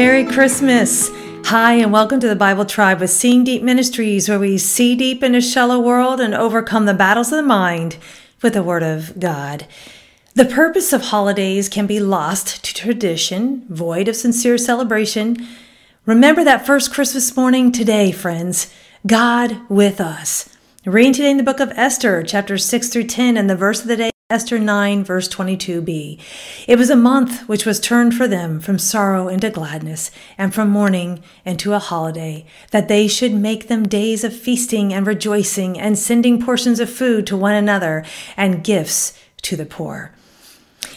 Merry Christmas. Hi, and welcome to the Bible Tribe with Seeing Deep Ministries, where we see deep in a shallow world and overcome the battles of the mind with the Word of God. The purpose of holidays can be lost to tradition, void of sincere celebration. Remember that first Christmas morning today, friends. God with us. Reading today in the book of Esther, chapters 6 through 10, and the verse of the day Esther 9, verse 22b. It was a month which was turned for them from sorrow into gladness, and from mourning into a holiday, that they should make them days of feasting and rejoicing, and sending portions of food to one another, and gifts to the poor.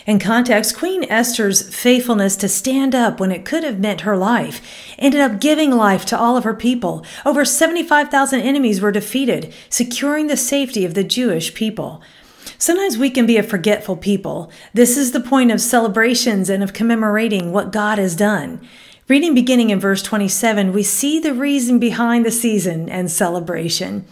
In context, Queen Esther's faithfulness to stand up when it could have meant her life ended up giving life to all of her people. Over 75,000 enemies were defeated, securing the safety of the Jewish people. Sometimes we can be a forgetful people. This is the point of celebrations and of commemorating what God has done. Reading beginning in verse 27, we see the reason behind the season and celebration.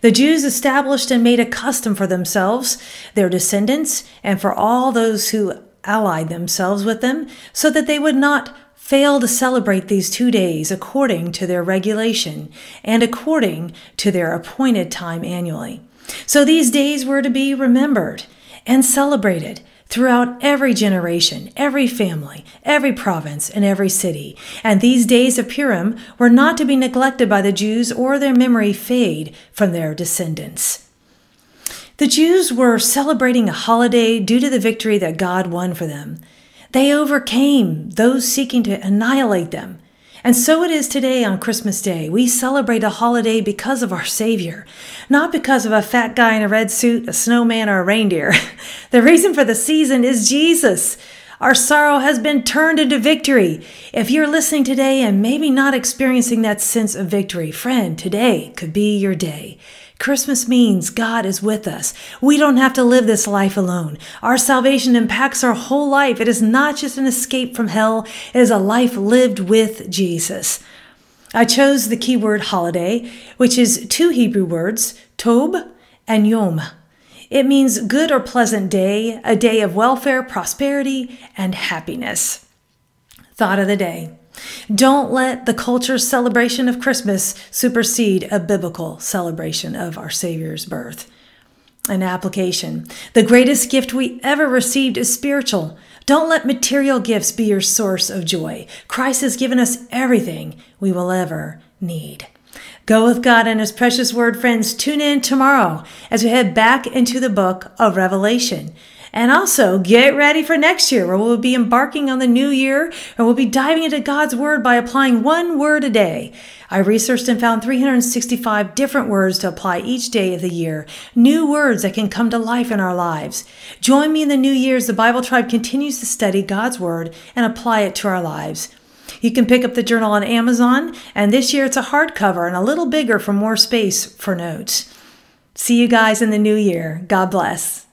The Jews established and made a custom for themselves, their descendants, and for all those who allied themselves with them, so that they would not fail to celebrate these two days according to their regulation and according to their appointed time annually. So these days were to be remembered and celebrated throughout every generation, every family, every province, and every city. And these days of Purim were not to be neglected by the Jews or their memory fade from their descendants. The Jews were celebrating a holiday due to the victory that God won for them. They overcame those seeking to annihilate them and so it is today on Christmas Day. We celebrate a holiday because of our Savior, not because of a fat guy in a red suit, a snowman, or a reindeer. the reason for the season is Jesus. Our sorrow has been turned into victory. If you're listening today and maybe not experiencing that sense of victory, friend, today could be your day. Christmas means God is with us. We don't have to live this life alone. Our salvation impacts our whole life. It is not just an escape from hell, it is a life lived with Jesus. I chose the keyword holiday, which is two Hebrew words, tob and yom. It means good or pleasant day, a day of welfare, prosperity, and happiness. Thought of the day. Don't let the culture's celebration of Christmas supersede a biblical celebration of our Savior's birth. An application. The greatest gift we ever received is spiritual. Don't let material gifts be your source of joy. Christ has given us everything we will ever need. Go with God and His precious word, friends. Tune in tomorrow as we head back into the book of Revelation. And also get ready for next year where we'll be embarking on the new year and we'll be diving into God's word by applying one word a day. I researched and found 365 different words to apply each day of the year, new words that can come to life in our lives. Join me in the new year as the Bible Tribe continues to study God's word and apply it to our lives. You can pick up the journal on Amazon, and this year it's a hardcover and a little bigger for more space for notes. See you guys in the new year. God bless.